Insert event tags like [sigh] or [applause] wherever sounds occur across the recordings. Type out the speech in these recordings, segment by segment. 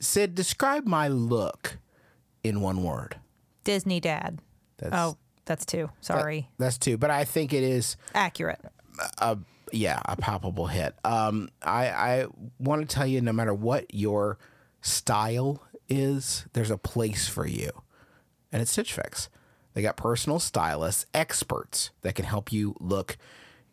Sid, describe my look in one word. Disney dad. That's, Oh, that's two. Sorry. that's two, but I think it is Accurate. yeah, a palpable hit. Um, I, I want to tell you, no matter what your style is, there's a place for you, and it's Stitch Fix. They got personal stylists, experts that can help you look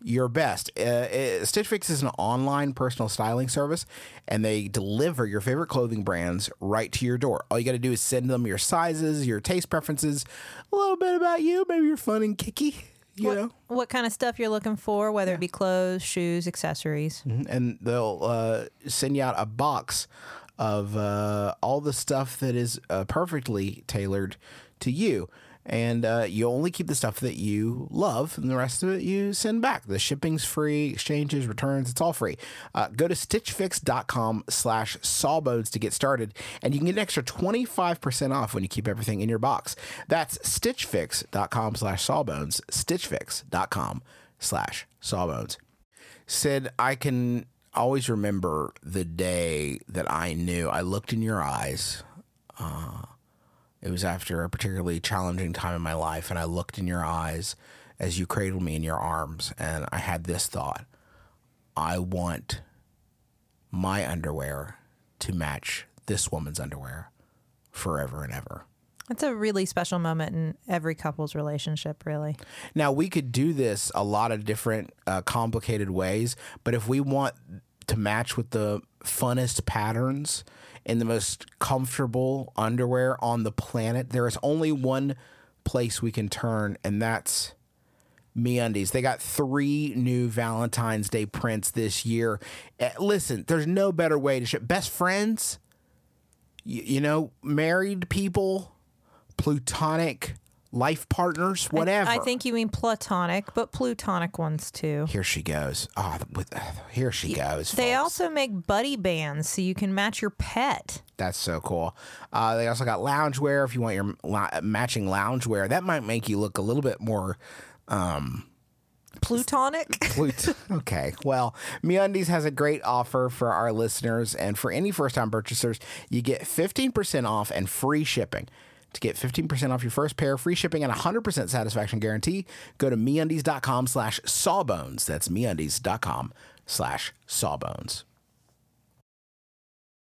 your best. Uh, uh, Stitch Fix is an online personal styling service, and they deliver your favorite clothing brands right to your door. All you got to do is send them your sizes, your taste preferences, a little bit about you. Maybe you're fun and kicky. You know, What kind of stuff you're looking for, whether it be clothes, shoes, accessories. and they'll uh, send you out a box of uh, all the stuff that is uh, perfectly tailored to you. And uh, you only keep the stuff that you love, and the rest of it you send back. The shipping's free, exchanges, returns, it's all free. Uh, go to stitchfix.com slash sawbones to get started, and you can get an extra 25% off when you keep everything in your box. That's stitchfix.com slash sawbones, stitchfix.com slash sawbones. Sid, I can always remember the day that I knew. I looked in your eyes. Uh, it was after a particularly challenging time in my life, and I looked in your eyes as you cradled me in your arms, and I had this thought I want my underwear to match this woman's underwear forever and ever. That's a really special moment in every couple's relationship, really. Now we could do this a lot of different uh, complicated ways, but if we want to match with the funnest patterns and the most comfortable underwear on the planet, there is only one place we can turn, and that's MeUndies. They got three new Valentine's Day prints this year. Eh, listen, there's no better way to ship. Best friends, you, you know, married people, plutonic life partners, whatever. I think you mean platonic, but plutonic ones too. Here she goes. Oh, with, here she goes. They folks. also make buddy bands so you can match your pet. That's so cool. Uh, they also got loungewear if you want your la- matching loungewear. That might make you look a little bit more. Plutonic? [laughs] Plut- okay. Well, MeUndies has a great offer for our listeners, and for any first-time purchasers, you get 15% off and free shipping. To get 15% off your first pair, free shipping, and 100% satisfaction guarantee, go to MeUndies.com slash sawbones. That's MeUndies.com slash sawbones.